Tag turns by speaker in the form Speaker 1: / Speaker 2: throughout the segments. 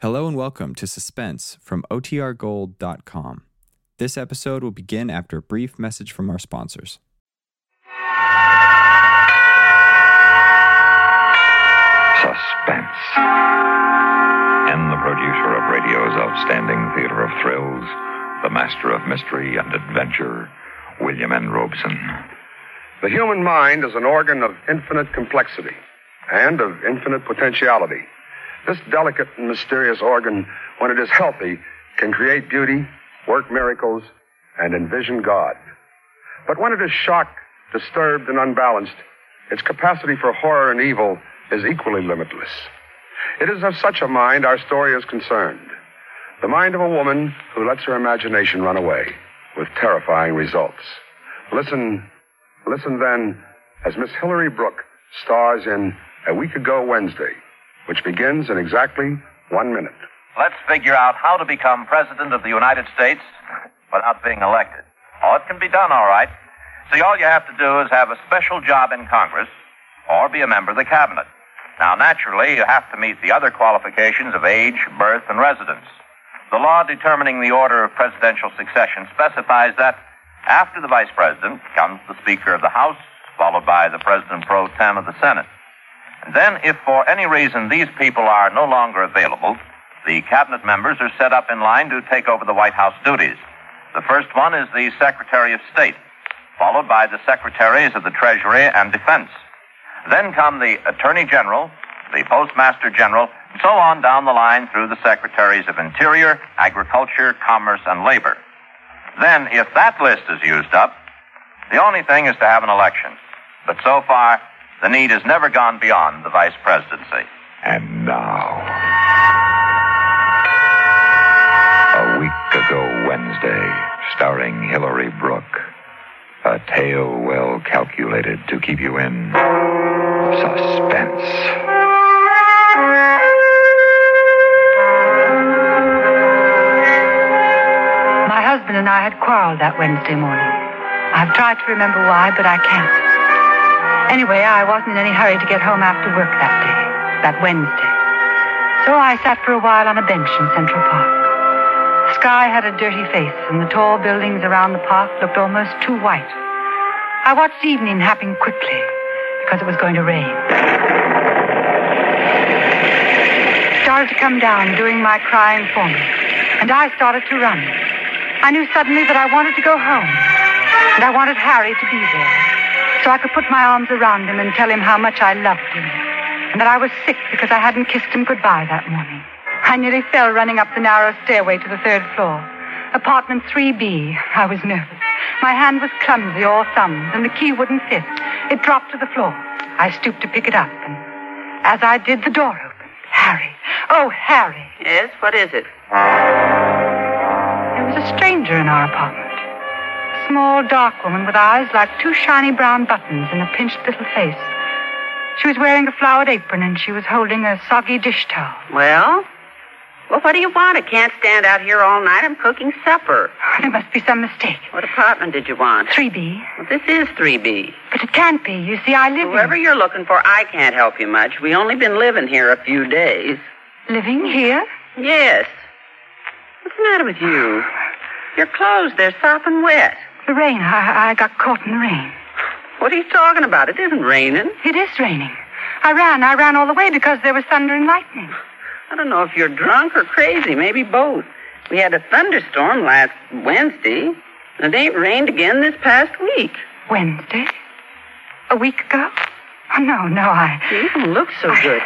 Speaker 1: Hello and welcome to Suspense from OTRGold.com. This episode will begin after a brief message from our sponsors.
Speaker 2: Suspense. And the producer of radio's outstanding theater of thrills, the master of mystery and adventure, William N. Robson.
Speaker 3: The human mind is an organ of infinite complexity and of infinite potentiality. This delicate and mysterious organ, when it is healthy, can create beauty, work miracles, and envision God. But when it is shocked, disturbed, and unbalanced, its capacity for horror and evil is equally limitless. It is of such a mind our story is concerned. The mind of a woman who lets her imagination run away with terrifying results. Listen, listen then as Miss Hillary Brooke stars in A Week Ago Wednesday, which begins in exactly one minute.
Speaker 4: Let's figure out how to become President of the United States without being elected. Oh, it can be done, all right. See, all you have to do is have a special job in Congress or be a member of the Cabinet. Now, naturally, you have to meet the other qualifications of age, birth, and residence. The law determining the order of presidential succession specifies that after the Vice President comes the Speaker of the House, followed by the President pro tem of the Senate. Then, if for any reason these people are no longer available, the cabinet members are set up in line to take over the White House duties. The first one is the Secretary of State, followed by the Secretaries of the Treasury and Defense. Then come the Attorney General, the Postmaster General, and so on down the line through the Secretaries of Interior, Agriculture, Commerce, and Labor. Then, if that list is used up, the only thing is to have an election. But so far, the need has never gone beyond the vice presidency.
Speaker 2: And now, a week ago Wednesday, starring Hillary Brooke, a tale well calculated to keep you in suspense.
Speaker 5: My husband and I had quarreled that Wednesday morning. I've tried to remember why, but I can't. Anyway, I wasn't in any hurry to get home after work that day, that Wednesday. So I sat for a while on a bench in Central Park. The sky had a dirty face, and the tall buildings around the park looked almost too white. I watched evening happen quickly because it was going to rain. It started to come down, doing my crying for me, and I started to run. I knew suddenly that I wanted to go home, and I wanted Harry to be there, so I could put my arms around him and tell him how much I loved him, and that I was sick because I hadn't kissed him goodbye that morning. I nearly fell running up the narrow stairway to the third floor. Apartment 3B. I was nervous. My hand was clumsy, all thumbs, and the key wouldn't fit. It dropped to the floor. I stooped to pick it up, and as I did, the door opened. Harry. Oh, Harry.
Speaker 6: Yes, what is it?
Speaker 5: There was a stranger in our apartment. Small, dark woman with eyes like two shiny brown buttons and a pinched little face. She was wearing a flowered apron and she was holding a soggy dish towel.
Speaker 6: Well? Well, what do you want? I can't stand out here all night. I'm cooking supper.
Speaker 5: There must be some mistake.
Speaker 6: What apartment did you want?
Speaker 5: 3B.
Speaker 6: Well, this is 3B.
Speaker 5: But it can't be. You see, I live
Speaker 6: Whoever
Speaker 5: in...
Speaker 6: you're looking for, I can't help you much. We only been living here a few days.
Speaker 5: Living here?
Speaker 6: Yes. What's the matter with you? Your clothes, they're sopping wet.
Speaker 5: The rain. I, I got caught in the rain.
Speaker 6: What are you talking about? It isn't raining.
Speaker 5: It is raining. I ran. I ran all the way because there was thunder and lightning.
Speaker 6: I don't know if you're drunk or crazy. Maybe both. We had a thunderstorm last Wednesday, and it ain't rained again this past week.
Speaker 5: Wednesday? A week ago? Oh, no, no, I...
Speaker 6: You don't look so good.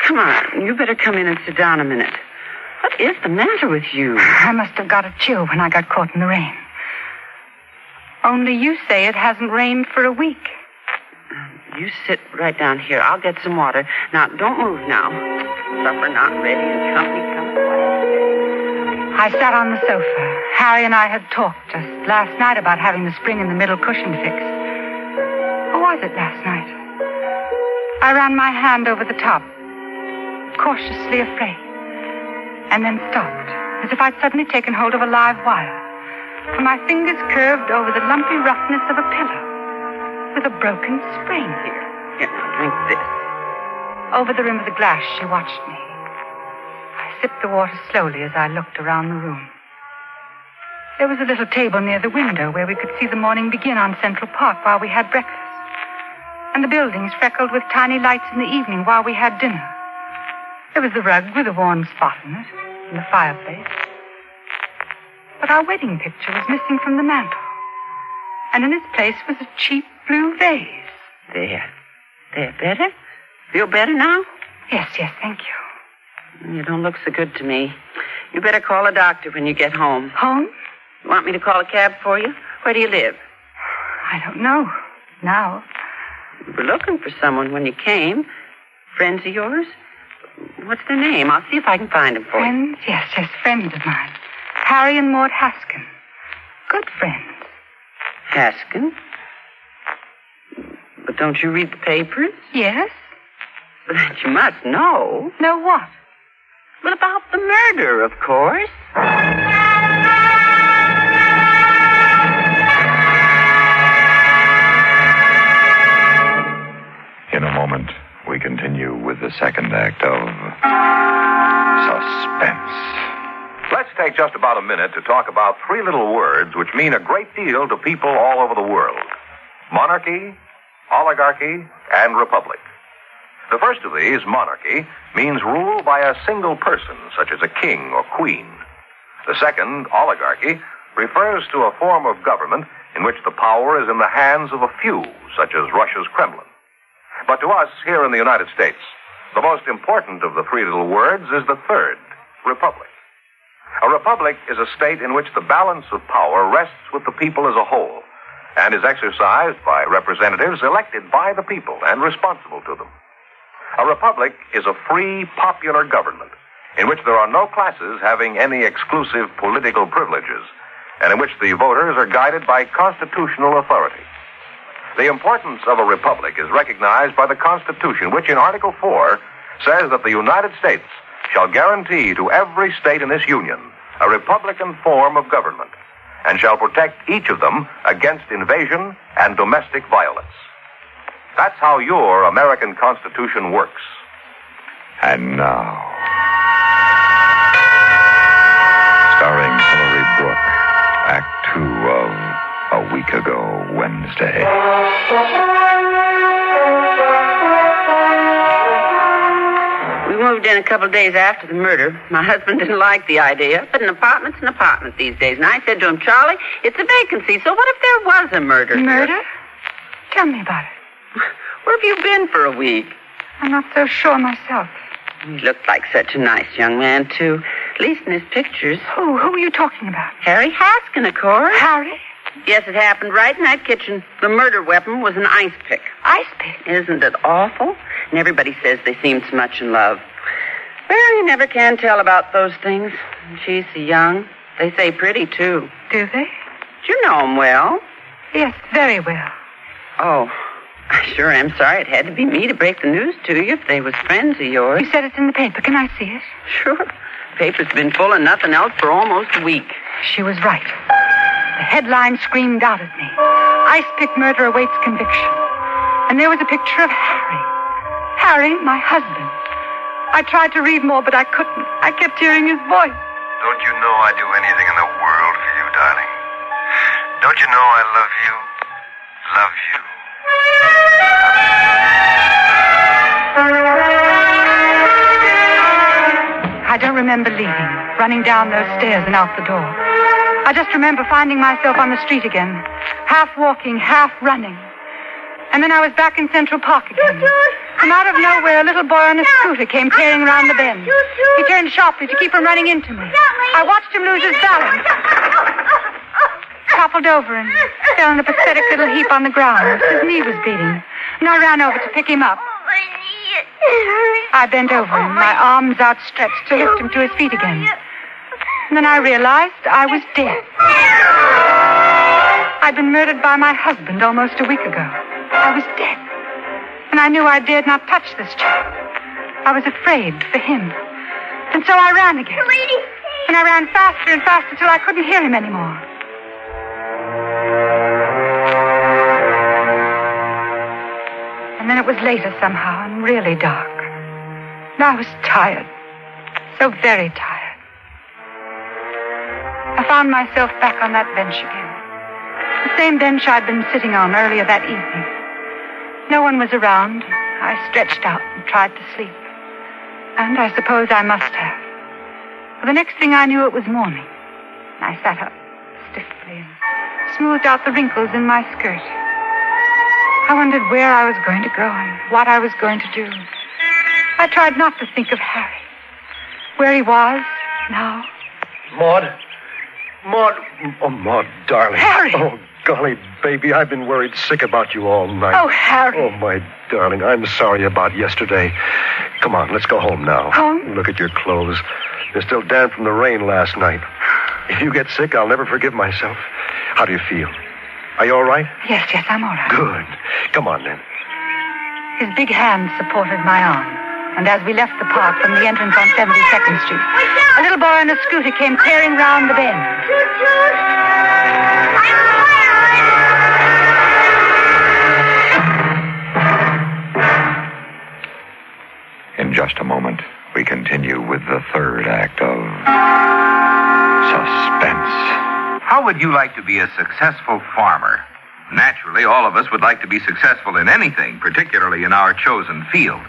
Speaker 6: Come on, you better come in and sit down a minute. What is the matter with you?
Speaker 5: I must have got a chill when I got caught in the rain. Only you say it hasn't rained for a week.
Speaker 6: You sit right down here. I'll get some water. Now, don't move now. Supper not ready and company coming.
Speaker 5: I sat on the sofa. Harry and I had talked just last night about having the spring in the middle cushion fixed. Or was it last night? I ran my hand over the top, cautiously afraid, and then stopped, as if I'd suddenly taken hold of a live wire. My fingers curved over the lumpy roughness of a pillow with a broken spring.
Speaker 6: Here, here, now drink this.
Speaker 5: Over the rim of the glass, she watched me. I sipped the water slowly as I looked around the room. There was a little table near the window where we could see the morning begin on Central Park while we had breakfast. And the buildings freckled with tiny lights in the evening while we had dinner. There was the rug with a worn spot in it, and the fireplace. But our wedding picture was missing from the mantel. And in its place was a cheap blue vase.
Speaker 6: There. There, better? Feel better now?
Speaker 5: Yes, yes, thank you.
Speaker 6: You don't look so good to me. You better call a doctor when you get home.
Speaker 5: Home?
Speaker 6: You want me to call a cab for you? Where do you live?
Speaker 5: I don't know. Now.
Speaker 6: We were looking for someone when you came. Friends of yours? What's their name? I'll see if I can find them for you.
Speaker 5: Friends? Yes, yes, friends of mine. Harry and Maud Haskin. Good friends.
Speaker 6: Haskin? But don't you read the papers?
Speaker 5: Yes?
Speaker 6: But you must know.
Speaker 5: Know what?
Speaker 6: Well, about the murder, of course.
Speaker 2: In a moment, we continue with the second act of Suspense.
Speaker 4: Let's take just about a minute to talk about three little words which mean a great deal to people all over the world monarchy, oligarchy, and republic. The first of these, monarchy, means rule by a single person, such as a king or queen. The second, oligarchy, refers to a form of government in which the power is in the hands of a few, such as Russia's Kremlin. But to us here in the United States, the most important of the three little words is the third, republic. A republic is a state in which the balance of power rests with the people as a whole and is exercised by representatives elected by the people and responsible to them. A republic is a free, popular government in which there are no classes having any exclusive political privileges and in which the voters are guided by constitutional authority. The importance of a republic is recognized by the Constitution, which in Article 4 says that the United States shall guarantee to every state in this union a republican form of government and shall protect each of them against invasion and domestic violence. That's how your American Constitution works.
Speaker 2: And now, starring Hillary Brooke, Act Two of A Week Ago Wednesday.
Speaker 6: Moved in a couple of days after the murder. My husband didn't like the idea, but an apartment's an apartment these days. And I said to him, Charlie, it's a vacancy, so what if there was a murder? here?"
Speaker 5: Murder? Tell me about it.
Speaker 6: Where have you been for a week?
Speaker 5: I'm not so sure myself.
Speaker 6: He looked like such a nice young man, too. At least in his pictures.
Speaker 5: Who? Who are you talking about?
Speaker 6: Harry Haskin, of course.
Speaker 5: Harry?
Speaker 6: Yes, it happened right in that kitchen. The murder weapon was an ice pick.
Speaker 5: Ice pick?
Speaker 6: Isn't it awful? And everybody says they seem so much in love. Well, you never can tell about those things. She's young. They say pretty, too.
Speaker 5: Do they?
Speaker 6: Do you know him well?
Speaker 5: Yes, very well.
Speaker 6: Oh, I sure am sorry it had to be me to break the news to you if they was friends of yours.
Speaker 5: You said it's in the paper. Can I see it?
Speaker 6: Sure. Paper's been full of nothing else for almost a week.
Speaker 5: She was right. The headline screamed out at me. Ice pick murder awaits conviction. And there was a picture of Harry. Harry, my husband. I tried to read more, but I couldn't. I kept hearing his voice.
Speaker 7: Don't you know I'd do anything in the world for you, darling? Don't you know I love you? Love you.
Speaker 5: I don't remember leaving, running down those stairs and out the door. I just remember finding myself on the street again, half walking, half running. And then I was back in Central Park again. From out of nowhere, a little boy on a scooter came tearing around the bend. He turned sharply to keep from running into me. I watched him lose his balance. Toppled over and fell in a pathetic little heap on the ground. His knee was bleeding. And I ran over to pick him up. I bent over him, my arms outstretched to lift him to his feet again. And then I realized I was dead. I'd been murdered by my husband almost a week ago. I was dead. And I knew I dared not touch this child. I was afraid for him. And so I ran again. And I ran faster and faster till I couldn't hear him anymore. And then it was later somehow and really dark. And I was tired. so very tired. I found myself back on that bench again. The same bench I'd been sitting on earlier that evening. No one was around. I stretched out and tried to sleep. And I suppose I must have. For the next thing I knew, it was morning. I sat up stiffly and smoothed out the wrinkles in my skirt. I wondered where I was going to go and what I was going to do. I tried not to think of Harry. Where he was now.
Speaker 7: Maud? Maud? Oh, Maud, darling.
Speaker 5: Harry!
Speaker 7: Oh, golly, baby, I've been worried sick about you all night.
Speaker 5: Oh, Harry.
Speaker 7: Oh, my darling, I'm sorry about yesterday. Come on, let's go home now.
Speaker 5: Home?
Speaker 7: Look at your clothes. They're still damp from the rain last night. If you get sick, I'll never forgive myself. How do you feel? Are you all right?
Speaker 5: Yes, yes, I'm all right.
Speaker 7: Good. Come on, then.
Speaker 5: His big hand supported my arm. And as we left the park from the entrance on 72nd Street, a little boy on a scooter came tearing round the bend.
Speaker 2: In just a moment, we continue with the third act of Suspense.
Speaker 4: How would you like to be a successful farmer? Naturally, all of us would like to be successful in anything, particularly in our chosen field.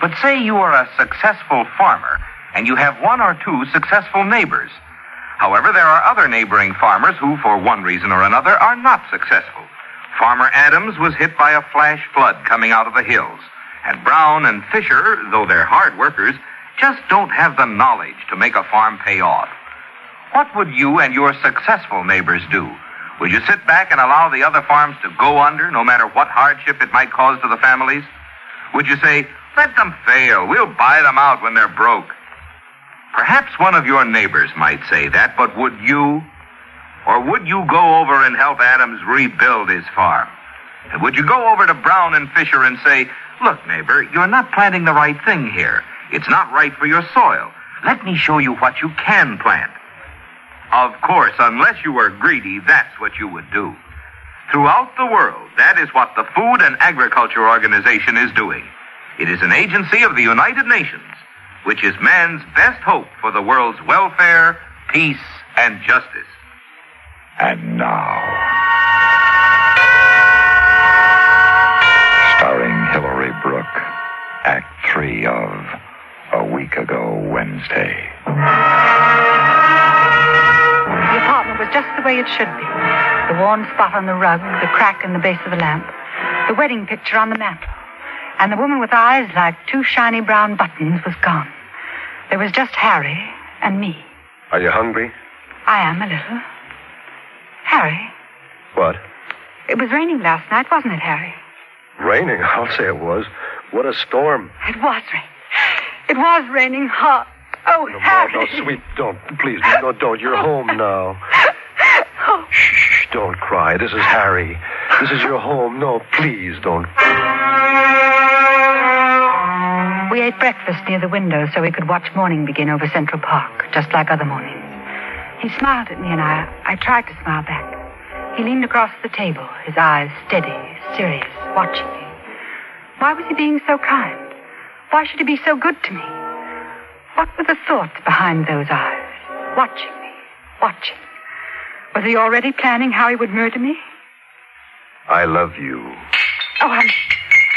Speaker 4: But say you are a successful farmer and you have one or two successful neighbors. However, there are other neighboring farmers who, for one reason or another, are not successful. Farmer Adams was hit by a flash flood coming out of the hills. And Brown and Fisher, though they're hard workers, just don't have the knowledge to make a farm pay off. What would you and your successful neighbors do? Would you sit back and allow the other farms to go under, no matter what hardship it might cause to the families? Would you say, let them fail, we'll buy them out when they're broke? Perhaps one of your neighbors might say that, but would you? Or would you go over and help Adams rebuild his farm? And would you go over to Brown and Fisher and say, look, neighbor, you're not planting the right thing here. It's not right for your soil. Let me show you what you can plant. Of course, unless you were greedy, that's what you would do. Throughout the world, that is what the Food and Agriculture Organization is doing. It is an agency of the United Nations, which is man's best hope for the world's welfare, peace, and justice.
Speaker 2: And now, starring Hillary Brooke, Act Three of A Week Ago Wednesday.
Speaker 5: The apartment was just the way it should be. The worn spot on the rug, the crack in the base of the lamp, the wedding picture on the mantel. And the woman with eyes like two shiny brown buttons was gone. There was just Harry and me.
Speaker 7: Are you hungry?
Speaker 5: I am a little. Harry,
Speaker 7: What?
Speaker 5: it was raining last night, wasn't it, Harry?
Speaker 7: Raining? I'll say it was. What a storm.
Speaker 5: It was raining. It was raining hard. Oh,
Speaker 7: No,
Speaker 5: Harry.
Speaker 7: no, sweet, don't. Please, no, don't. You're home now.
Speaker 5: Oh,
Speaker 7: Shh, don't cry. This is Harry. This is your home. No, please don't.
Speaker 5: We ate breakfast near the window so we could watch morning begin over Central Park, just like other mornings. He smiled at me, and I, I tried to smile back. He leaned across the table, his eyes steady, serious, watching me. Why was he being so kind? Why should he be so good to me? What were the thoughts behind those eyes? Watching me, watching. Was he already planning how he would murder me?
Speaker 7: I love you.
Speaker 5: Oh, I'm,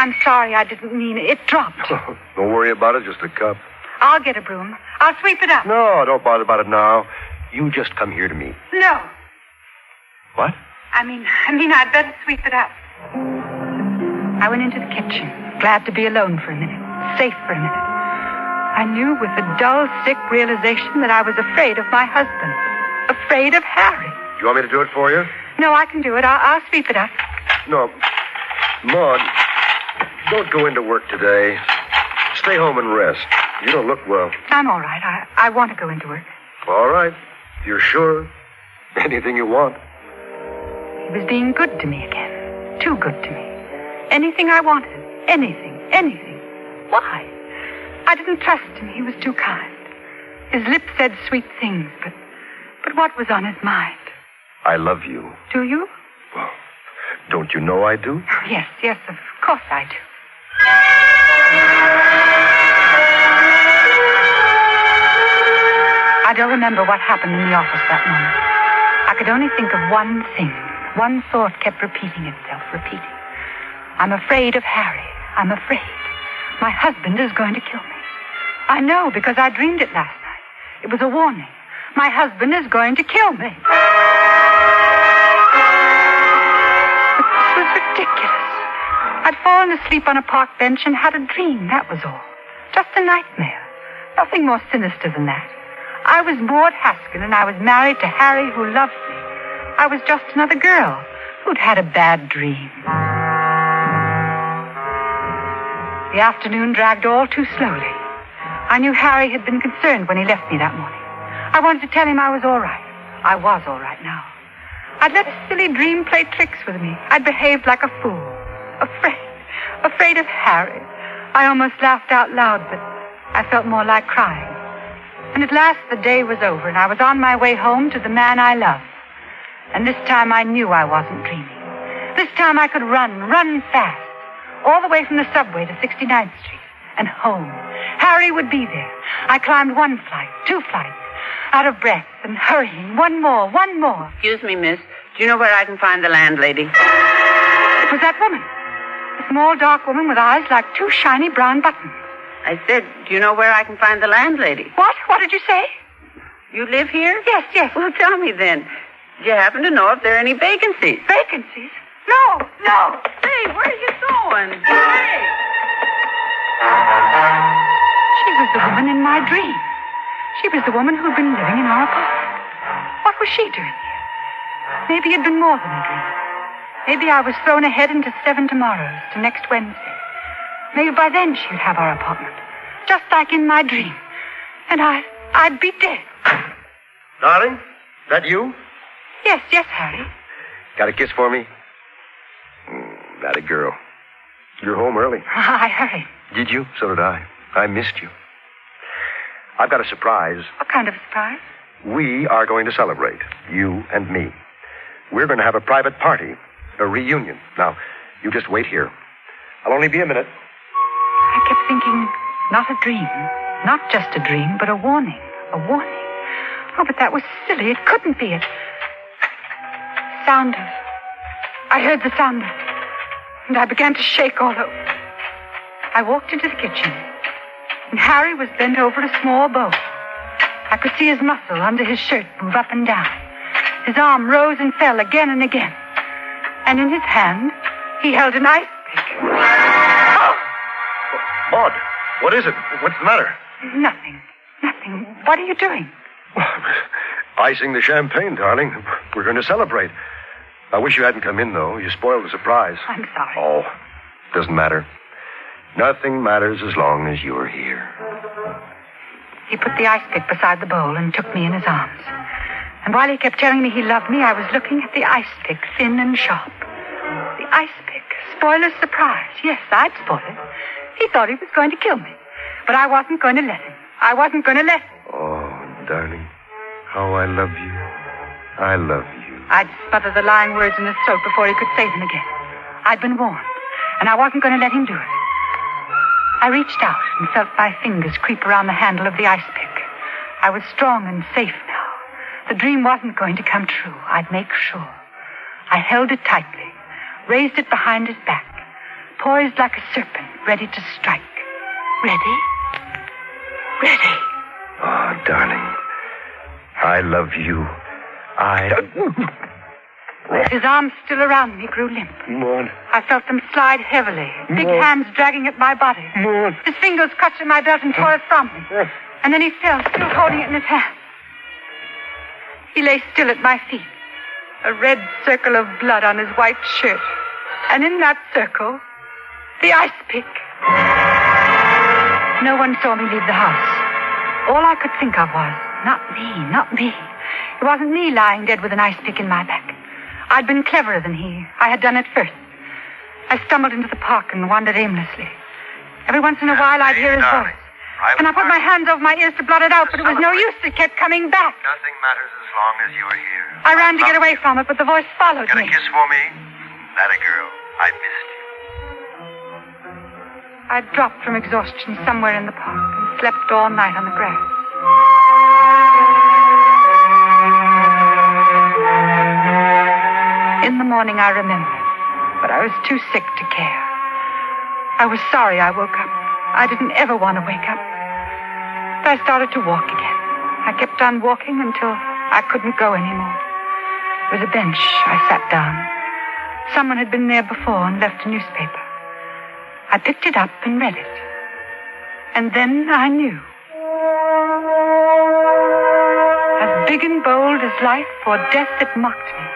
Speaker 5: I'm sorry. I didn't mean it. It dropped.
Speaker 7: Don't worry about it. Just a cup.
Speaker 5: I'll get a broom. I'll sweep it up.
Speaker 7: No, don't bother about it now. You just come here to me.
Speaker 5: No.
Speaker 7: What?
Speaker 5: I mean, I mean, I'd better sweep it up. I went into the kitchen, glad to be alone for a minute, safe for a minute. I knew with a dull, sick realization that I was afraid of my husband, afraid of Harry.
Speaker 7: Do you want me to do it for you?
Speaker 5: No, I can do it. I'll, I'll sweep it up.
Speaker 7: No. Maud, don't go into work today. Stay home and rest. You don't look well.
Speaker 5: I'm all right. I, I want to go into work.
Speaker 7: All right. You're sure? Anything you want.
Speaker 5: He was being good to me again. Too good to me. Anything I wanted. Anything. Anything. Why? I didn't trust him. He was too kind. His lips said sweet things, but but what was on his mind?
Speaker 7: I love you.
Speaker 5: Do you?
Speaker 7: Well, don't you know I do?
Speaker 5: Yes, yes, of course I do. I don't remember what happened in the office that morning. I could only think of one thing. One thought kept repeating itself, repeating. I'm afraid of Harry. I'm afraid. My husband is going to kill me. I know because I dreamed it last night. It was a warning. My husband is going to kill me. This was ridiculous. I'd fallen asleep on a park bench and had a dream, that was all. Just a nightmare. Nothing more sinister than that. I was Maud Haskin and I was married to Harry who loved me. I was just another girl who'd had a bad dream. The afternoon dragged all too slowly. I knew Harry had been concerned when he left me that morning. I wanted to tell him I was all right. I was all right now. I'd let a silly dream play tricks with me. I'd behaved like a fool. Afraid. Afraid of Harry. I almost laughed out loud, but I felt more like crying. And at last the day was over, and I was on my way home to the man I loved. And this time I knew I wasn't dreaming. This time I could run, run fast, all the way from the subway to 69th Street and home. Harry would be there. I climbed one flight, two flights, out of breath and hurrying. One more, one more.
Speaker 6: Excuse me, miss. Do you know where I can find the landlady?
Speaker 5: It was that woman. A small, dark woman with eyes like two shiny brown buttons.
Speaker 6: I said, do you know where I can find the landlady?
Speaker 5: What? What did you say?
Speaker 6: You live here?
Speaker 5: Yes, yes.
Speaker 6: Well, tell me then. Do you happen to know if there are any vacancies?
Speaker 5: Vacancies? No, no.
Speaker 6: Hey, where are you going? Hey!
Speaker 5: She was the woman in my dream. She was the woman who'd been living in our apartment. What was she doing here? Maybe it'd been more than a dream. Maybe I was thrown ahead into seven tomorrows to next Wednesday. Maybe by then she'd have our apartment. Just like in my dream. And I, I'd be dead.
Speaker 7: Darling, Is that you?
Speaker 5: Yes, yes, Harry.
Speaker 7: Got a kiss for me? Mm, that a girl. You're home early.
Speaker 5: I hurried.
Speaker 7: Did you? So did I. I missed you. I've got a surprise.
Speaker 5: What kind of a surprise?
Speaker 7: We are going to celebrate, you and me. We're going to have a private party, a reunion. Now, you just wait here. I'll only be a minute.
Speaker 5: I kept thinking, not a dream. Not just a dream, but a warning. A warning. Oh, but that was silly. It couldn't be it. Sound of. I heard the sound of. And I began to shake all over. I walked into the kitchen. And Harry was bent over a small bowl. I could see his muscle under his shirt move up and down. His arm rose and fell again and again. And in his hand, he held an ice pick. Oh!
Speaker 7: Maud, what is it? What's the matter?
Speaker 5: Nothing. Nothing. What are you doing?
Speaker 7: Icing the champagne, darling. We're going to celebrate. I wish you hadn't come in, though. You spoiled the surprise.
Speaker 5: I'm sorry.
Speaker 7: Oh, doesn't matter. Nothing matters as long as you're here.
Speaker 5: He put the ice pick beside the bowl and took me in his arms. And while he kept telling me he loved me, I was looking at the ice pick, thin and sharp. The ice pick. Spoiler's surprise. Yes, I'd spoil it. He thought he was going to kill me. But I wasn't going to let him. I wasn't going to let him.
Speaker 7: Oh, darling, how I love you. I love you.
Speaker 5: I'd smother the lying words in his throat before he could say them again. I'd been warned, and I wasn't going to let him do it. I reached out and felt my fingers creep around the handle of the ice pick. I was strong and safe now. The dream wasn't going to come true. I'd make sure. I held it tightly, raised it behind his back, poised like a serpent, ready to strike. Ready? Ready.
Speaker 7: Oh, ah, darling, I love you. I.
Speaker 5: His arms still around me grew limp.
Speaker 7: Maud.
Speaker 5: I felt them slide heavily, big hands dragging at my body.
Speaker 7: Maud.
Speaker 5: His fingers clutched at my belt and tore it from me. And then he fell, still holding it in his hand. He lay still at my feet, a red circle of blood on his white shirt. And in that circle, the ice pick. No one saw me leave the house. All I could think of was, not me, not me. It wasn't me lying dead with an ice pick in my back. I'd been cleverer than he. I had done it first. I stumbled into the park and wandered aimlessly. Every once in a while, I'd hear his voice. And I put my hands over my ears to blot it out, but it was no use. It kept coming back.
Speaker 8: Nothing matters as long as you are here.
Speaker 5: I ran to get away from it, but the voice followed
Speaker 8: Got a
Speaker 5: me.
Speaker 8: kiss for me? That a girl. I missed you.
Speaker 5: I dropped from exhaustion somewhere in the park and slept all night on the grass. In the morning, I remembered, but I was too sick to care. I was sorry I woke up. I didn't ever want to wake up. But I started to walk again. I kept on walking until I couldn't go anymore. There was a bench. I sat down. Someone had been there before and left a newspaper. I picked it up and read it. And then I knew. As big and bold as life or death that mocked me.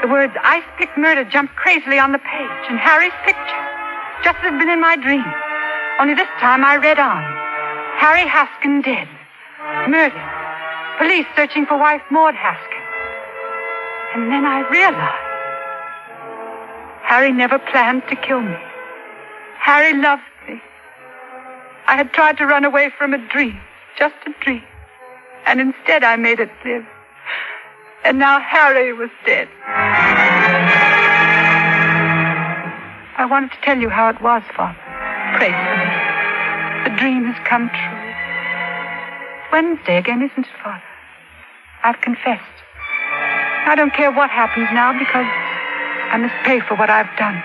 Speaker 5: The words ice pick murder jumped crazily on the page, and Harry's picture, just as it had been in my dream. Only this time I read on. Harry Haskin dead. Murdered. Police searching for wife Maud Haskin. And then I realized Harry never planned to kill me. Harry loved me. I had tried to run away from a dream, just a dream. And instead I made it live. And now Harry was dead. I wanted to tell you how it was, Father. Pray for me. The dream has come true. Wednesday again, isn't it, Father? I've confessed. I don't care what happens now because I must pay for what I've done.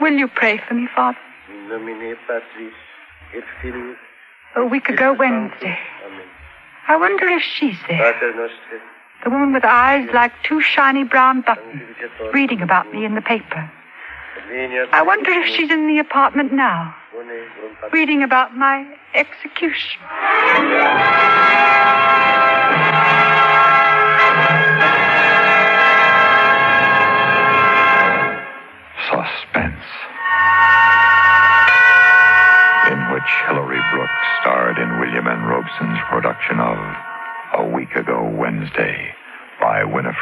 Speaker 5: Will you pray for me, Father?
Speaker 9: In nomine Patris et Filii
Speaker 5: A week ago Wednesday.
Speaker 9: Amen.
Speaker 5: I wonder if she's there. The woman with eyes like two shiny brown buttons, reading about me in the paper. I wonder if she's in the apartment now, reading about my execution.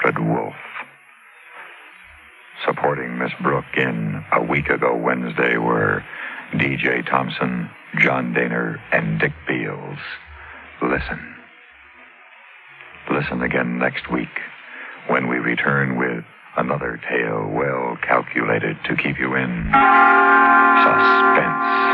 Speaker 2: Alfred Wolf, supporting Miss Brooke in a week ago Wednesday were D.J. Thompson, John Dehner, and Dick Beals. Listen. Listen again next week when we return with another tale well calculated to keep you in suspense.